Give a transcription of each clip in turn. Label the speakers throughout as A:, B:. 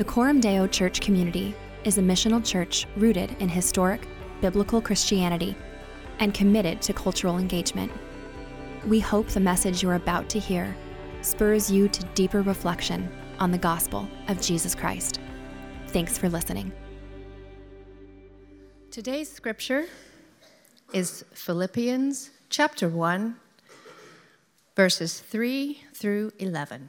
A: The Coram Deo Church community is a missional church rooted in historic, biblical Christianity and committed to cultural engagement. We hope the message you're about to hear spurs you to deeper reflection on the gospel of Jesus Christ. Thanks for listening.
B: Today's scripture is Philippians chapter 1, verses 3 through 11.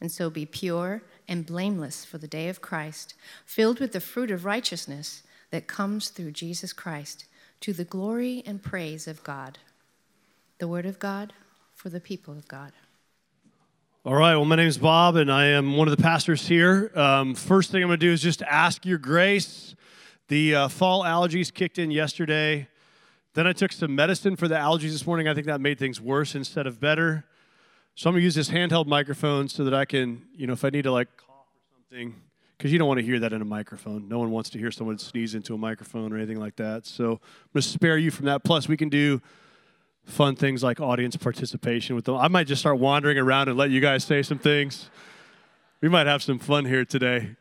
B: and so be pure and blameless for the day of Christ, filled with the fruit of righteousness that comes through Jesus Christ, to the glory and praise of God. The Word of God for the people of God.
C: All right, well, my name is Bob, and I am one of the pastors here. Um, first thing I'm going to do is just ask your grace. The uh, fall allergies kicked in yesterday. Then I took some medicine for the allergies this morning. I think that made things worse instead of better. So I'm to use this handheld microphone so that I can, you know, if I need to like cough or something, because you don't want to hear that in a microphone. No one wants to hear someone sneeze into a microphone or anything like that. So I'm to spare you from that. Plus, we can do fun things like audience participation with them. I might just start wandering around and let you guys say some things. We might have some fun here today.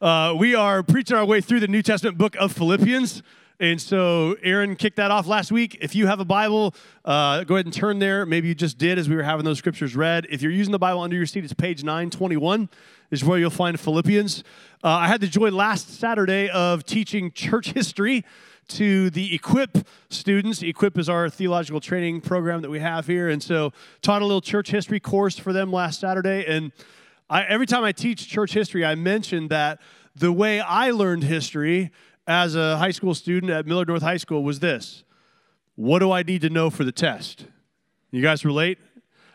C: Uh, we are preaching our way through the New Testament book of Philippians. And so Aaron kicked that off last week. If you have a Bible, uh, go ahead and turn there. Maybe you just did as we were having those scriptures read. If you're using the Bible under your seat, it's page 921 is where you'll find Philippians. Uh, I had the joy last Saturday of teaching church history to the Equip students. Equip is our theological training program that we have here. And so taught a little church history course for them last Saturday. And I, every time I teach church history, I mention that the way I learned history as a high school student at Millard North High School was this What do I need to know for the test? You guys relate?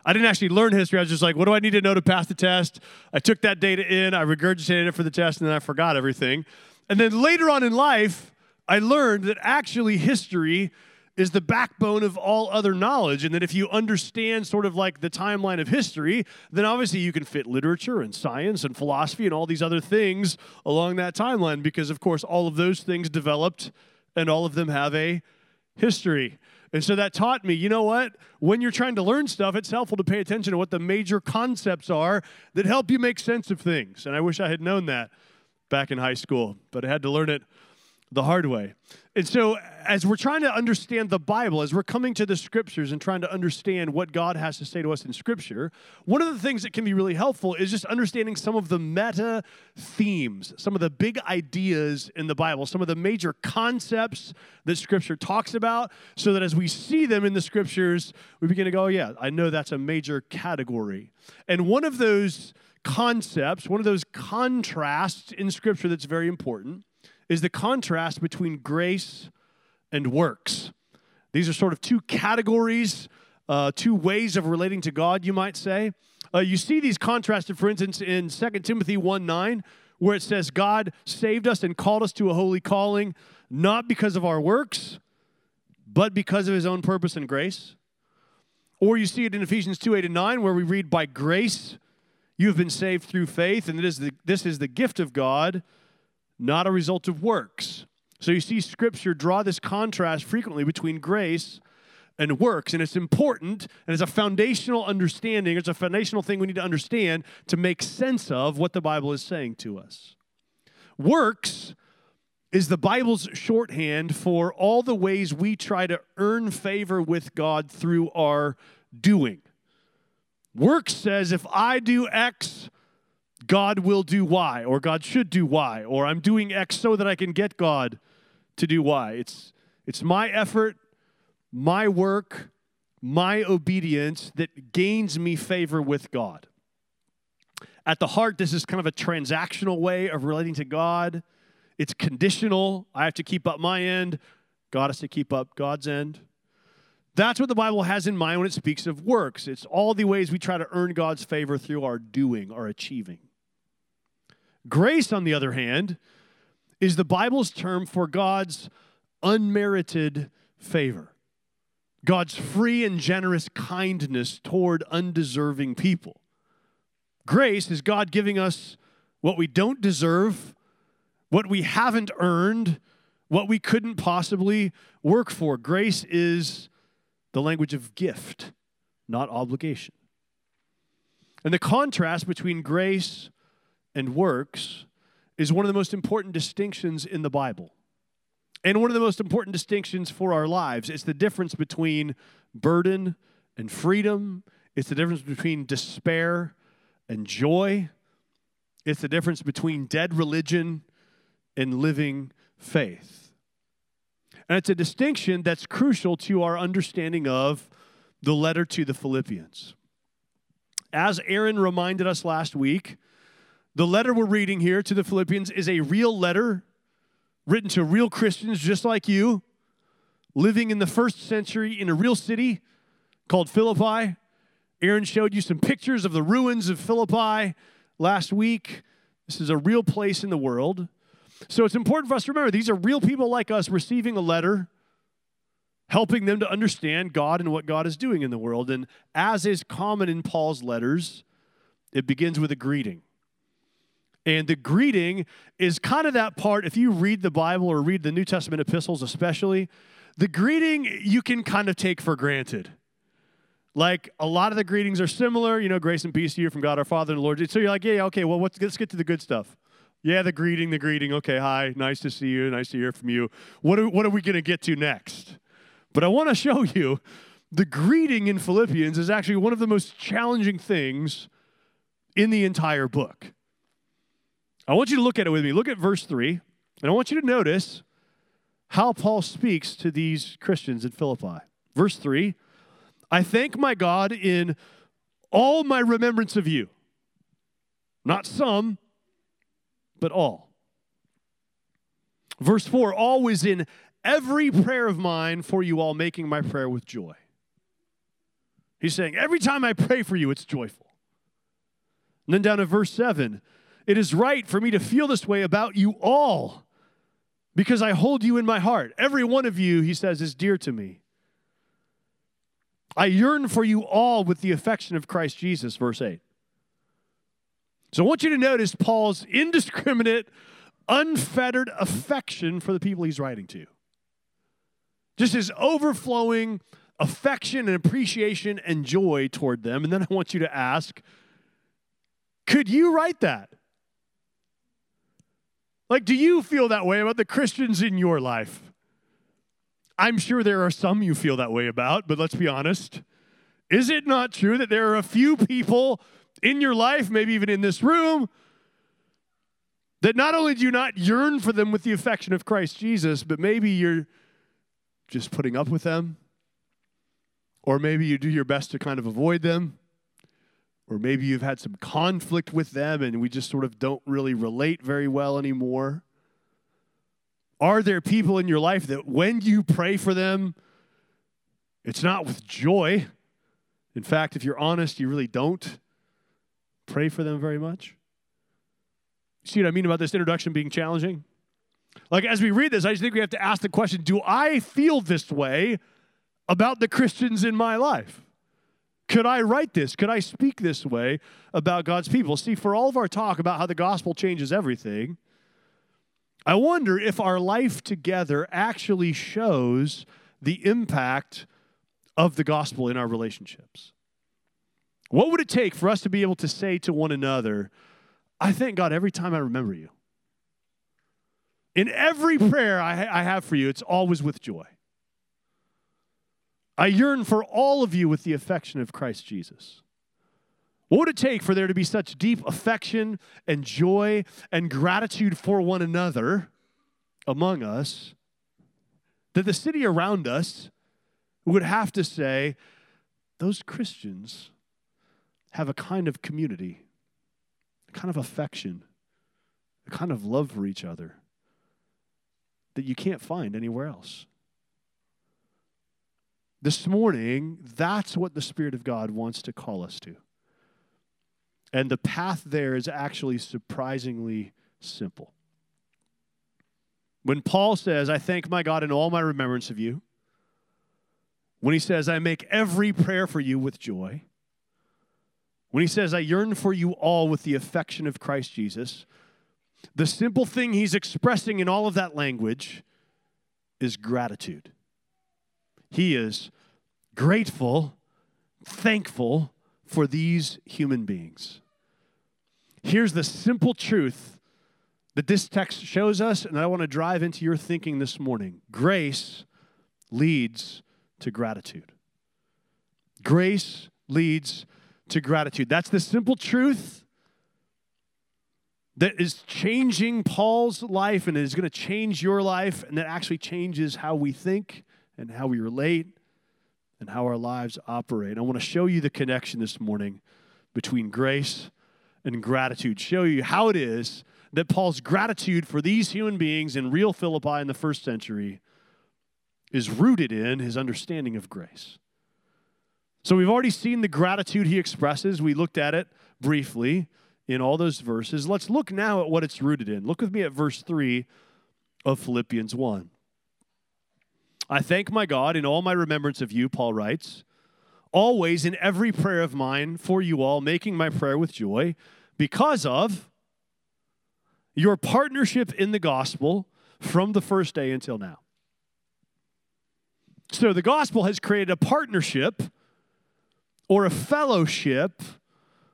C: I didn't actually learn history. I was just like, what do I need to know to pass the test? I took that data in, I regurgitated it for the test, and then I forgot everything. And then later on in life, I learned that actually history is the backbone of all other knowledge. And that if you understand sort of like the timeline of history, then obviously you can fit literature and science and philosophy and all these other things along that timeline because, of course, all of those things developed and all of them have a history. And so that taught me, you know what? When you're trying to learn stuff, it's helpful to pay attention to what the major concepts are that help you make sense of things. And I wish I had known that back in high school, but I had to learn it the hard way. And so, as we're trying to understand the Bible, as we're coming to the scriptures and trying to understand what God has to say to us in scripture, one of the things that can be really helpful is just understanding some of the meta themes, some of the big ideas in the Bible, some of the major concepts that scripture talks about, so that as we see them in the scriptures, we begin to go, oh, yeah, I know that's a major category. And one of those concepts, one of those contrasts in scripture that's very important is the contrast between grace and works. These are sort of two categories, uh, two ways of relating to God, you might say. Uh, you see these contrasted, for instance, in 2 Timothy 1 9, where it says, God saved us and called us to a holy calling, not because of our works, but because of his own purpose and grace. Or you see it in Ephesians 2 8 and 9, where we read, By grace you have been saved through faith, and it is the, this is the gift of God not a result of works. So you see Scripture draw this contrast frequently between grace and works. And it's important and it's a foundational understanding, it's a foundational thing we need to understand to make sense of what the Bible is saying to us. Works is the Bible's shorthand for all the ways we try to earn favor with God through our doing. Works says if I do X, God will do Y, or God should do Y, or I'm doing X so that I can get God to do Y. It's, it's my effort, my work, my obedience that gains me favor with God. At the heart, this is kind of a transactional way of relating to God. It's conditional. I have to keep up my end, God has to keep up God's end. That's what the Bible has in mind when it speaks of works. It's all the ways we try to earn God's favor through our doing, our achieving. Grace, on the other hand, is the Bible's term for God's unmerited favor, God's free and generous kindness toward undeserving people. Grace is God giving us what we don't deserve, what we haven't earned, what we couldn't possibly work for. Grace is the language of gift, not obligation. And the contrast between grace and works is one of the most important distinctions in the Bible. And one of the most important distinctions for our lives. It's the difference between burden and freedom, it's the difference between despair and joy, it's the difference between dead religion and living faith. And it's a distinction that's crucial to our understanding of the letter to the Philippians. As Aaron reminded us last week, the letter we're reading here to the Philippians is a real letter written to real Christians just like you, living in the first century in a real city called Philippi. Aaron showed you some pictures of the ruins of Philippi last week. This is a real place in the world. So it's important for us to remember these are real people like us receiving a letter, helping them to understand God and what God is doing in the world. And as is common in Paul's letters, it begins with a greeting. And the greeting is kind of that part, if you read the Bible or read the New Testament epistles, especially, the greeting you can kind of take for granted. Like a lot of the greetings are similar, you know, grace and peace to you from God our Father and the Lord. So you're like, yeah, okay, well, let's get to the good stuff. Yeah, the greeting, the greeting. Okay, hi, nice to see you, nice to hear from you. What are, what are we going to get to next? But I want to show you the greeting in Philippians is actually one of the most challenging things in the entire book. I want you to look at it with me. Look at verse 3, and I want you to notice how Paul speaks to these Christians in Philippi. Verse 3 I thank my God in all my remembrance of you. Not some, but all. Verse 4 always in every prayer of mine for you all, making my prayer with joy. He's saying, every time I pray for you, it's joyful. And then down to verse 7 it is right for me to feel this way about you all because I hold you in my heart. Every one of you, he says, is dear to me. I yearn for you all with the affection of Christ Jesus, verse 8. So I want you to notice Paul's indiscriminate, unfettered affection for the people he's writing to. Just his overflowing affection and appreciation and joy toward them. And then I want you to ask could you write that? Like, do you feel that way about the Christians in your life? I'm sure there are some you feel that way about, but let's be honest. Is it not true that there are a few people in your life, maybe even in this room, that not only do you not yearn for them with the affection of Christ Jesus, but maybe you're just putting up with them? Or maybe you do your best to kind of avoid them? Or maybe you've had some conflict with them and we just sort of don't really relate very well anymore? Are there people in your life that when you pray for them, it's not with joy? In fact, if you're honest, you really don't pray for them very much? See what I mean about this introduction being challenging? Like, as we read this, I just think we have to ask the question do I feel this way about the Christians in my life? Could I write this? Could I speak this way about God's people? See, for all of our talk about how the gospel changes everything, I wonder if our life together actually shows the impact of the gospel in our relationships. What would it take for us to be able to say to one another, I thank God every time I remember you? In every prayer I, I have for you, it's always with joy. I yearn for all of you with the affection of Christ Jesus. What would it take for there to be such deep affection and joy and gratitude for one another among us that the city around us would have to say, those Christians have a kind of community, a kind of affection, a kind of love for each other that you can't find anywhere else. This morning, that's what the Spirit of God wants to call us to. And the path there is actually surprisingly simple. When Paul says, I thank my God in all my remembrance of you, when he says, I make every prayer for you with joy, when he says, I yearn for you all with the affection of Christ Jesus, the simple thing he's expressing in all of that language is gratitude. He is grateful, thankful for these human beings. Here's the simple truth that this text shows us, and I want to drive into your thinking this morning. Grace leads to gratitude. Grace leads to gratitude. That's the simple truth that is changing Paul's life and is going to change your life, and that actually changes how we think and how we relate and how our lives operate. I want to show you the connection this morning between grace and gratitude, show you how it is that Paul's gratitude for these human beings in real Philippi in the first century is rooted in his understanding of grace. So we've already seen the gratitude he expresses. We looked at it briefly in all those verses. Let's look now at what it's rooted in. Look with me at verse 3 of Philippians 1. I thank my God in all my remembrance of you, Paul writes, always in every prayer of mine for you all, making my prayer with joy because of your partnership in the gospel from the first day until now. So the gospel has created a partnership or a fellowship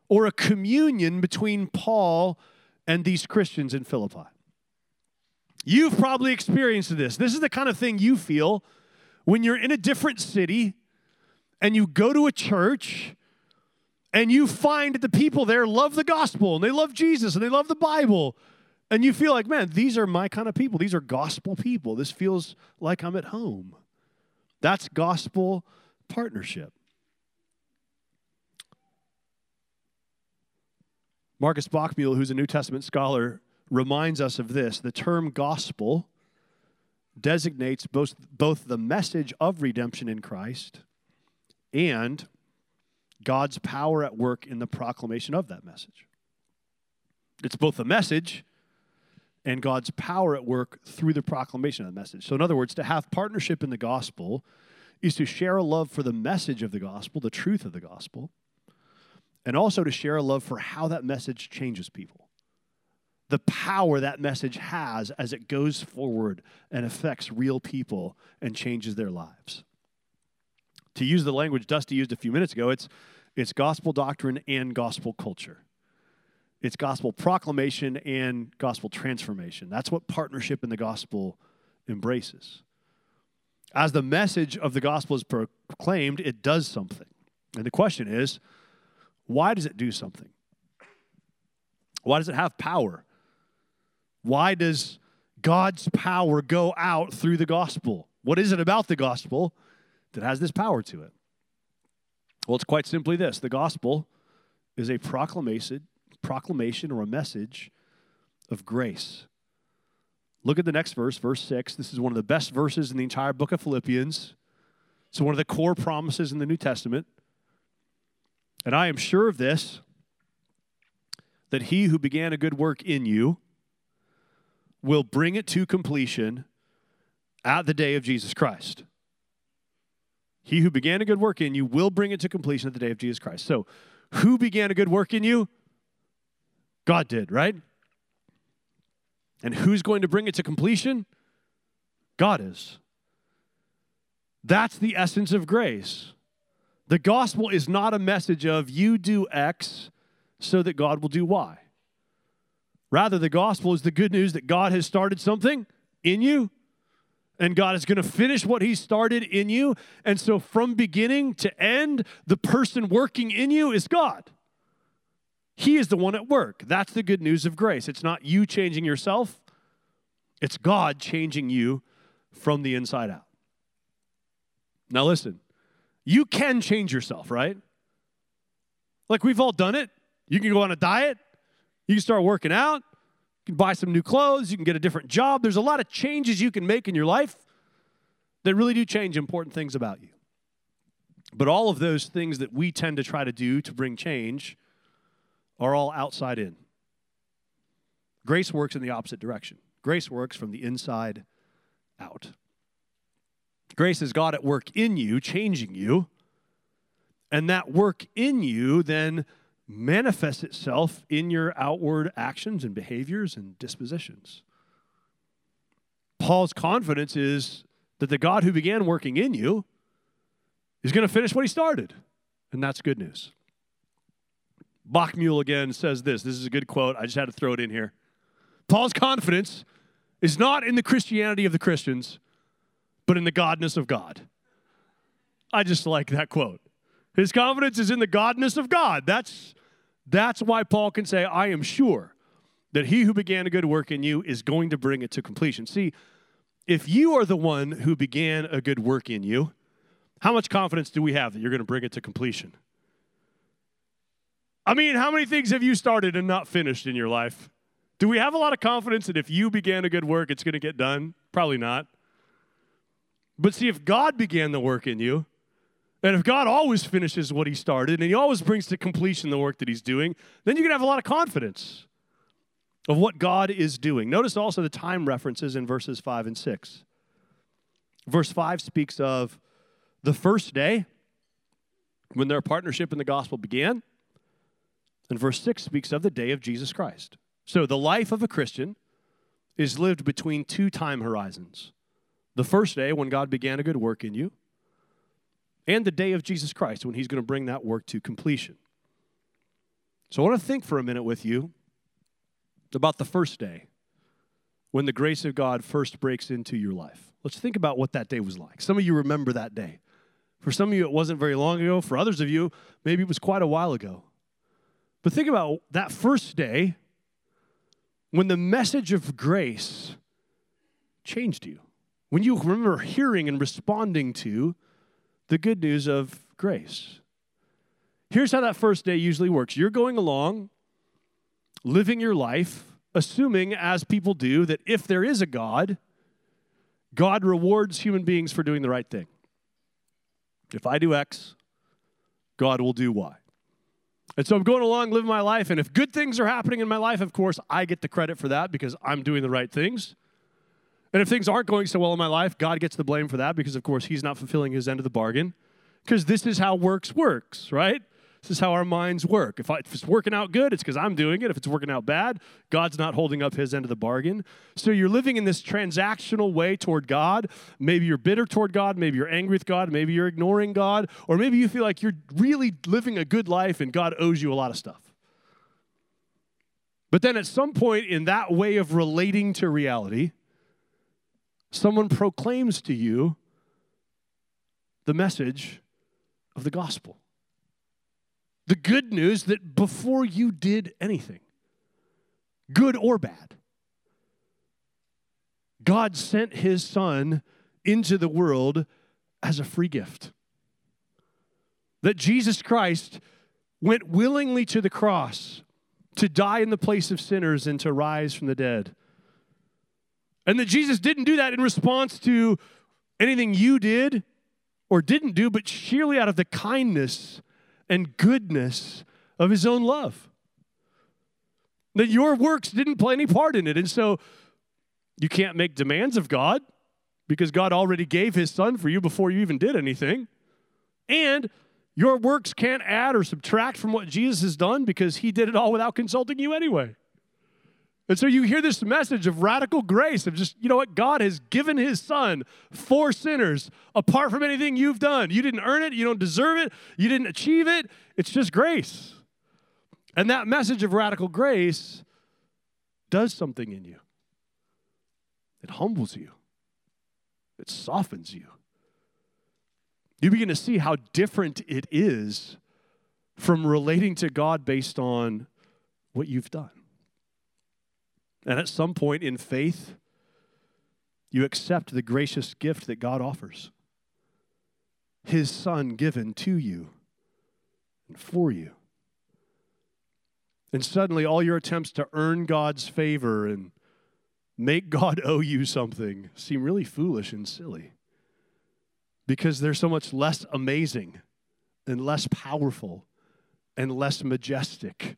C: or a communion between Paul and these Christians in Philippi. You've probably experienced this. This is the kind of thing you feel when you're in a different city and you go to a church and you find the people there love the gospel and they love Jesus and they love the Bible. And you feel like, man, these are my kind of people. These are gospel people. This feels like I'm at home. That's gospel partnership. Marcus Bockmuehl, who's a New Testament scholar, reminds us of this. The term gospel designates both, both the message of redemption in Christ and God's power at work in the proclamation of that message. It's both the message and God's power at work through the proclamation of the message. So, in other words, to have partnership in the gospel is to share a love for the message of the gospel, the truth of the gospel, and also to share a love for how that message changes people. The power that message has as it goes forward and affects real people and changes their lives. To use the language Dusty used a few minutes ago, it's, it's gospel doctrine and gospel culture. It's gospel proclamation and gospel transformation. That's what partnership in the gospel embraces. As the message of the gospel is proclaimed, it does something. And the question is, why does it do something? Why does it have power? Why does God's power go out through the gospel? What is it about the gospel that has this power to it? Well, it's quite simply this the gospel is a proclamation, proclamation or a message of grace. Look at the next verse, verse 6. This is one of the best verses in the entire book of Philippians. It's one of the core promises in the New Testament. And I am sure of this that he who began a good work in you will bring it to completion at the day of Jesus Christ. He who began a good work in you will bring it to completion at the day of Jesus Christ. So, who began a good work in you? God did, right? And who's going to bring it to completion? God is. That's the essence of grace. The gospel is not a message of you do X so that God will do Y. Rather, the gospel is the good news that God has started something in you and God is going to finish what He started in you. And so, from beginning to end, the person working in you is God. He is the one at work. That's the good news of grace. It's not you changing yourself, it's God changing you from the inside out. Now, listen, you can change yourself, right? Like we've all done it. You can go on a diet, you can start working out, you can buy some new clothes, you can get a different job. There's a lot of changes you can make in your life that really do change important things about you. But all of those things that we tend to try to do to bring change are all outside in. Grace works in the opposite direction. Grace works from the inside out. Grace is God at work in you, changing you. And that work in you then manifests itself in your outward actions and behaviors and dispositions. Paul's confidence is that the God who began working in you is going to finish what he started. And that's good news. Bockmuehl again says this. This is a good quote. I just had to throw it in here. Paul's confidence is not in the Christianity of the Christians, but in the godness of God. I just like that quote. His confidence is in the godness of God. That's, that's why Paul can say, I am sure that he who began a good work in you is going to bring it to completion. See, if you are the one who began a good work in you, how much confidence do we have that you're going to bring it to completion? I mean, how many things have you started and not finished in your life? Do we have a lot of confidence that if you began a good work, it's going to get done? Probably not. But see, if God began the work in you, and if God always finishes what he started and he always brings to completion the work that he's doing, then you can have a lot of confidence of what God is doing. Notice also the time references in verses 5 and 6. Verse 5 speaks of the first day when their partnership in the gospel began, and verse 6 speaks of the day of Jesus Christ. So the life of a Christian is lived between two time horizons the first day when God began a good work in you and the day of Jesus Christ when he's going to bring that work to completion. So I want to think for a minute with you about the first day when the grace of God first breaks into your life. Let's think about what that day was like. Some of you remember that day. For some of you, it wasn't very long ago. For others of you, maybe it was quite a while ago. But think about that first day when the message of grace changed you. When you remember hearing and responding to the good news of grace. Here's how that first day usually works you're going along, living your life, assuming, as people do, that if there is a God, God rewards human beings for doing the right thing. If I do X, God will do Y. And so I'm going along, living my life, and if good things are happening in my life, of course, I get the credit for that because I'm doing the right things. And if things aren't going so well in my life, God gets the blame for that because, of course, He's not fulfilling His end of the bargain. Because this is how works works, right? This is how our minds work. If, I, if it's working out good, it's because I'm doing it. If it's working out bad, God's not holding up His end of the bargain. So you're living in this transactional way toward God. Maybe you're bitter toward God. Maybe you're angry with God. Maybe you're ignoring God. Or maybe you feel like you're really living a good life and God owes you a lot of stuff. But then at some point in that way of relating to reality, someone proclaims to you the message of the gospel. The good news that before you did anything, good or bad, God sent his son into the world as a free gift. That Jesus Christ went willingly to the cross to die in the place of sinners and to rise from the dead and that Jesus didn't do that in response to anything you did or didn't do, but sheerly out of the kindness and goodness of his own love. That your works didn't play any part in it. And so you can't make demands of God because God already gave his son for you before you even did anything. And your works can't add or subtract from what Jesus has done because he did it all without consulting you anyway. And so you hear this message of radical grace of just, you know what? God has given his son for sinners apart from anything you've done. You didn't earn it, you don't deserve it, you didn't achieve it. It's just grace. And that message of radical grace does something in you. It humbles you, it softens you. You begin to see how different it is from relating to God based on what you've done. And at some point in faith, you accept the gracious gift that God offers. his son given to you and for you. And suddenly, all your attempts to earn God's favor and make God owe you something seem really foolish and silly because they're so much less amazing and less powerful and less majestic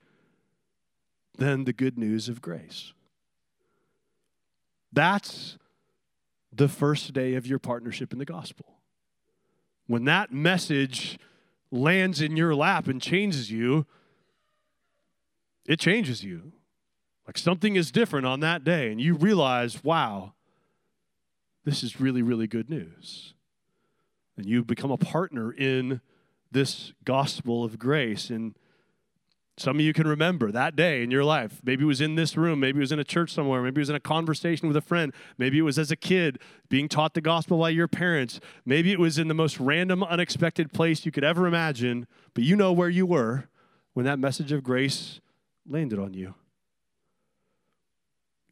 C: than the good news of grace. That's the first day of your partnership in the gospel. When that message lands in your lap and changes you, it changes you. Like something is different on that day, and you realize, wow, this is really, really good news. And you become a partner in this gospel of grace. And some of you can remember that day in your life. Maybe it was in this room, maybe it was in a church somewhere, maybe it was in a conversation with a friend, maybe it was as a kid being taught the gospel by your parents, maybe it was in the most random, unexpected place you could ever imagine, but you know where you were when that message of grace landed on you.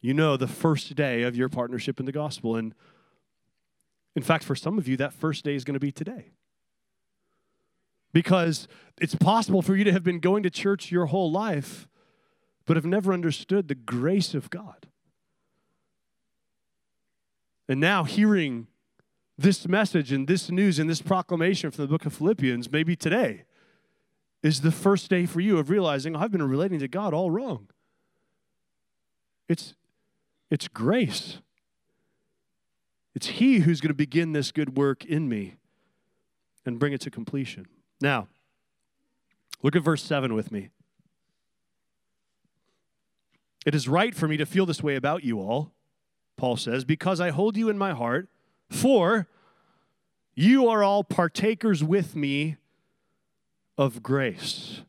C: You know the first day of your partnership in the gospel. And in fact, for some of you, that first day is going to be today. Because it's possible for you to have been going to church your whole life, but have never understood the grace of God. And now, hearing this message and this news and this proclamation from the book of Philippians, maybe today, is the first day for you of realizing oh, I've been relating to God all wrong. It's, it's grace. It's He who's going to begin this good work in me and bring it to completion. Now, look at verse 7 with me. It is right for me to feel this way about you all, Paul says, because I hold you in my heart, for you are all partakers with me of grace.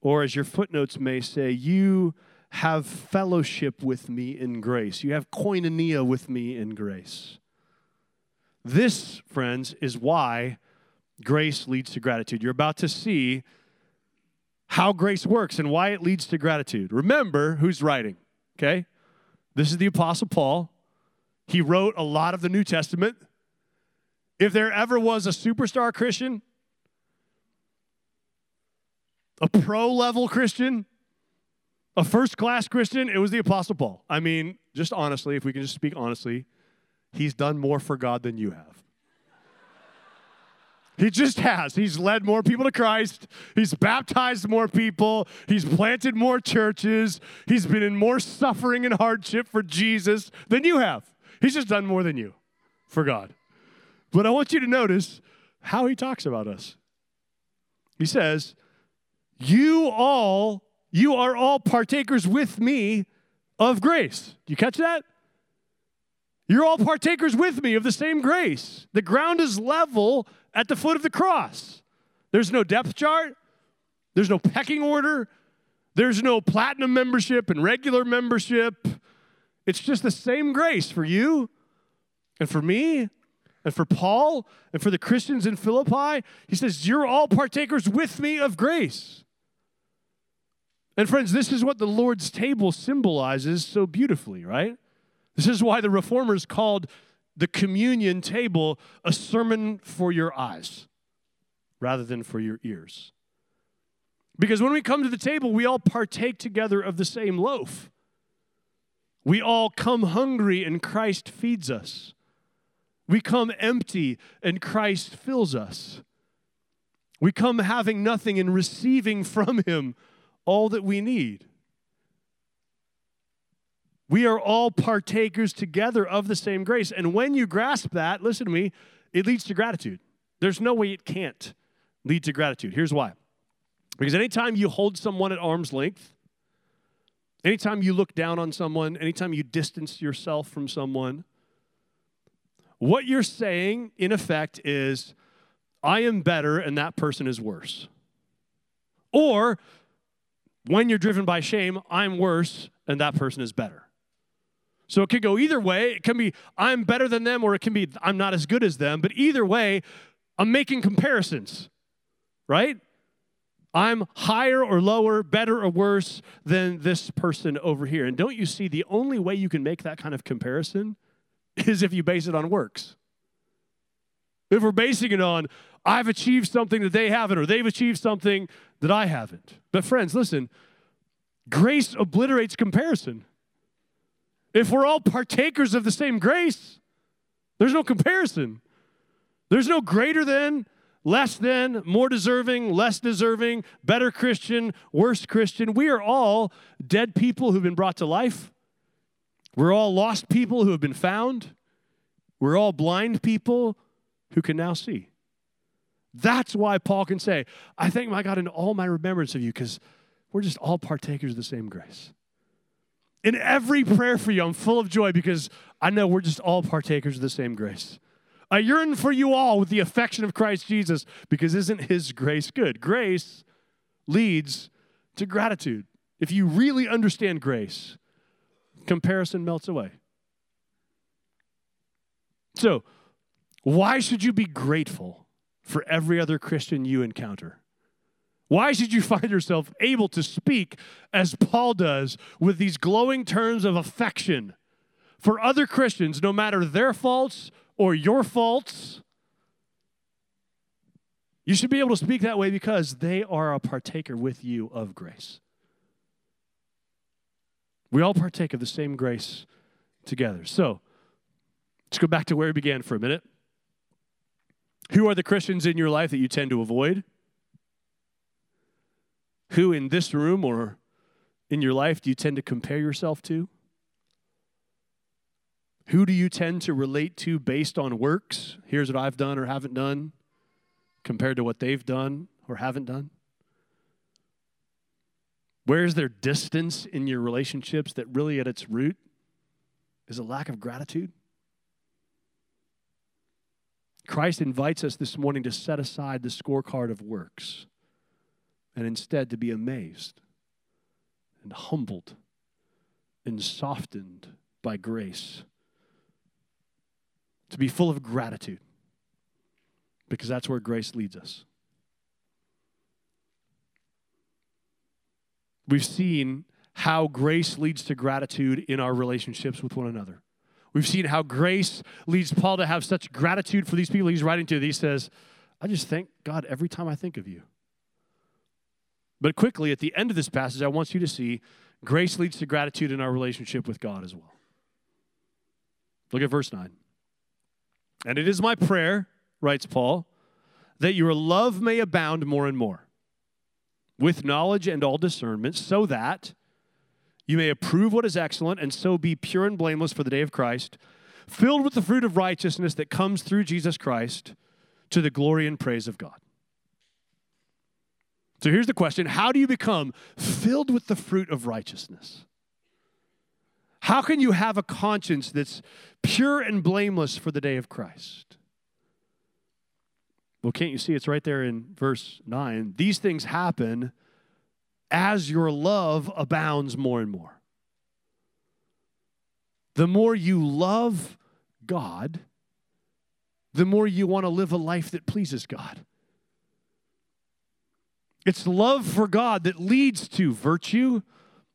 C: Or, as your footnotes may say, you have fellowship with me in grace. You have koinonia with me in grace. This, friends, is why grace leads to gratitude. You're about to see how grace works and why it leads to gratitude. Remember who's writing, okay? This is the Apostle Paul. He wrote a lot of the New Testament. If there ever was a superstar Christian, a pro level Christian, a first class Christian, it was the Apostle Paul. I mean, just honestly, if we can just speak honestly, he's done more for God than you have. He just has. He's led more people to Christ. He's baptized more people. He's planted more churches. He's been in more suffering and hardship for Jesus than you have. He's just done more than you for God. But I want you to notice how he talks about us. He says, you all, you are all partakers with me of grace. Do you catch that? You're all partakers with me of the same grace. The ground is level at the foot of the cross. There's no depth chart, there's no pecking order, there's no platinum membership and regular membership. It's just the same grace for you and for me and for Paul and for the Christians in Philippi. He says, You're all partakers with me of grace. And friends, this is what the Lord's table symbolizes so beautifully, right? This is why the reformers called the communion table a sermon for your eyes rather than for your ears. Because when we come to the table, we all partake together of the same loaf. We all come hungry and Christ feeds us. We come empty and Christ fills us. We come having nothing and receiving from Him all that we need. We are all partakers together of the same grace. And when you grasp that, listen to me, it leads to gratitude. There's no way it can't lead to gratitude. Here's why. Because anytime you hold someone at arm's length, anytime you look down on someone, anytime you distance yourself from someone, what you're saying, in effect, is, I am better and that person is worse. Or when you're driven by shame, I'm worse and that person is better. So it could go either way. It can be I'm better than them, or it can be I'm not as good as them. But either way, I'm making comparisons, right? I'm higher or lower, better or worse than this person over here. And don't you see the only way you can make that kind of comparison is if you base it on works. If we're basing it on, I've achieved something that they haven't, or they've achieved something that I haven't. But, friends, listen grace obliterates comparison. If we're all partakers of the same grace, there's no comparison. There's no greater than, less than, more deserving, less deserving, better Christian, worse Christian. We are all dead people who've been brought to life. We're all lost people who have been found. We're all blind people who can now see. That's why Paul can say, I thank my God in all my remembrance of you, because we're just all partakers of the same grace. In every prayer for you, I'm full of joy because I know we're just all partakers of the same grace. I yearn for you all with the affection of Christ Jesus because isn't his grace good? Grace leads to gratitude. If you really understand grace, comparison melts away. So, why should you be grateful for every other Christian you encounter? Why should you find yourself able to speak as Paul does with these glowing terms of affection for other Christians, no matter their faults or your faults? You should be able to speak that way because they are a partaker with you of grace. We all partake of the same grace together. So, let's go back to where we began for a minute. Who are the Christians in your life that you tend to avoid? Who in this room or in your life do you tend to compare yourself to? Who do you tend to relate to based on works? Here's what I've done or haven't done compared to what they've done or haven't done? Where is there distance in your relationships that really at its root is a lack of gratitude? Christ invites us this morning to set aside the scorecard of works and instead to be amazed and humbled and softened by grace, to be full of gratitude, because that's where grace leads us. We've seen how grace leads to gratitude in our relationships with one another. We've seen how grace leads Paul to have such gratitude for these people he's writing to. He says, I just thank God every time I think of you. But quickly, at the end of this passage, I want you to see grace leads to gratitude in our relationship with God as well. Look at verse 9. And it is my prayer, writes Paul, that your love may abound more and more with knowledge and all discernment, so that you may approve what is excellent and so be pure and blameless for the day of Christ, filled with the fruit of righteousness that comes through Jesus Christ to the glory and praise of God. So here's the question How do you become filled with the fruit of righteousness? How can you have a conscience that's pure and blameless for the day of Christ? Well, can't you see it's right there in verse 9? These things happen as your love abounds more and more. The more you love God, the more you want to live a life that pleases God. It's love for God that leads to virtue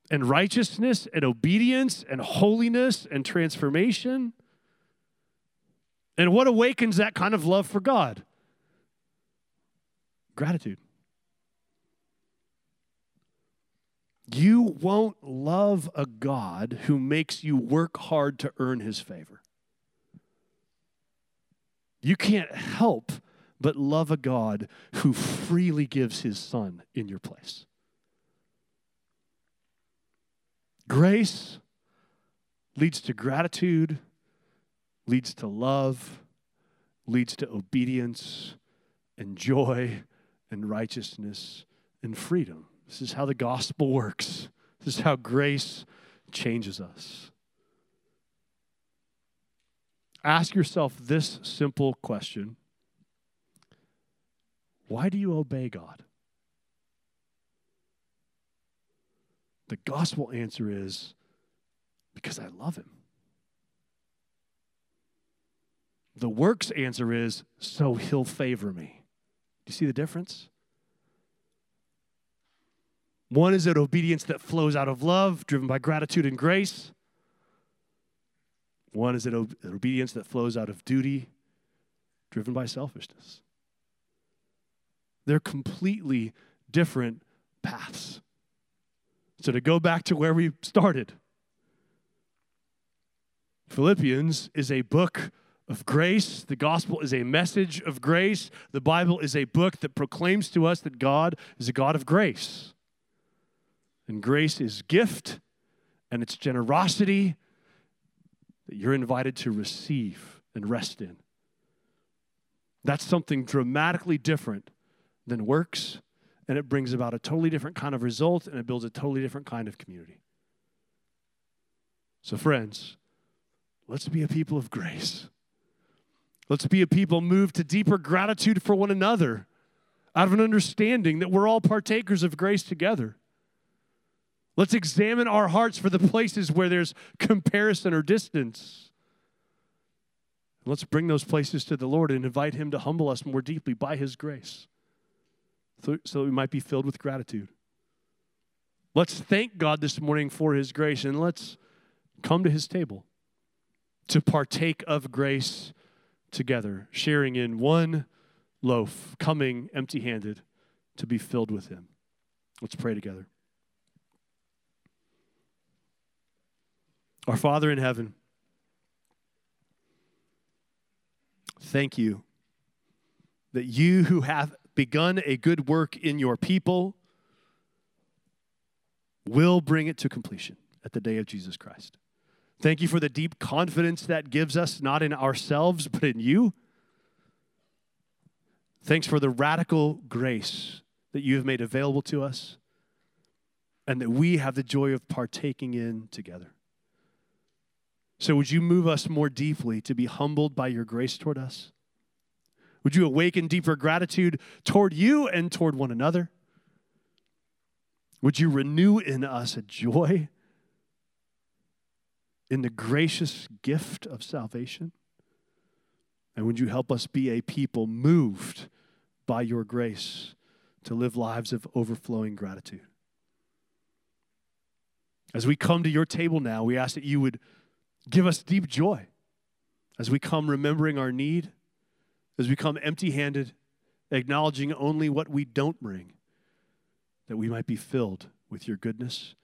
C: and righteousness and obedience and holiness and transformation. And what awakens that kind of love for God? Gratitude. You won't love a God who makes you work hard to earn his favor. You can't help but love a God who freely gives his son in your place. Grace leads to gratitude, leads to love, leads to obedience and joy and righteousness and freedom. This is how the gospel works. This is how grace changes us. Ask yourself this simple question why do you obey God? The gospel answer is because I love him. The works answer is so he'll favor me. Do you see the difference? One is an obedience that flows out of love, driven by gratitude and grace. One is an obedience that flows out of duty, driven by selfishness. They're completely different paths. So, to go back to where we started, Philippians is a book of grace. The gospel is a message of grace. The Bible is a book that proclaims to us that God is a God of grace. And grace is gift and it's generosity that you're invited to receive and rest in. That's something dramatically different than works, and it brings about a totally different kind of result and it builds a totally different kind of community. So, friends, let's be a people of grace. Let's be a people moved to deeper gratitude for one another out of an understanding that we're all partakers of grace together. Let's examine our hearts for the places where there's comparison or distance. Let's bring those places to the Lord and invite Him to humble us more deeply by His grace so that we might be filled with gratitude. Let's thank God this morning for His grace and let's come to His table to partake of grace together, sharing in one loaf, coming empty handed to be filled with Him. Let's pray together. Our Father in heaven, thank you that you who have begun a good work in your people will bring it to completion at the day of Jesus Christ. Thank you for the deep confidence that gives us, not in ourselves, but in you. Thanks for the radical grace that you have made available to us and that we have the joy of partaking in together. So, would you move us more deeply to be humbled by your grace toward us? Would you awaken deeper gratitude toward you and toward one another? Would you renew in us a joy in the gracious gift of salvation? And would you help us be a people moved by your grace to live lives of overflowing gratitude? As we come to your table now, we ask that you would give us deep joy as we come remembering our need as we come empty handed, acknowledging only what we don't bring, that we might be filled with your goodness,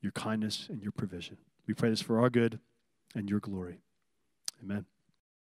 C: your kindness, and your provision. We pray this for our good and your glory. Amen.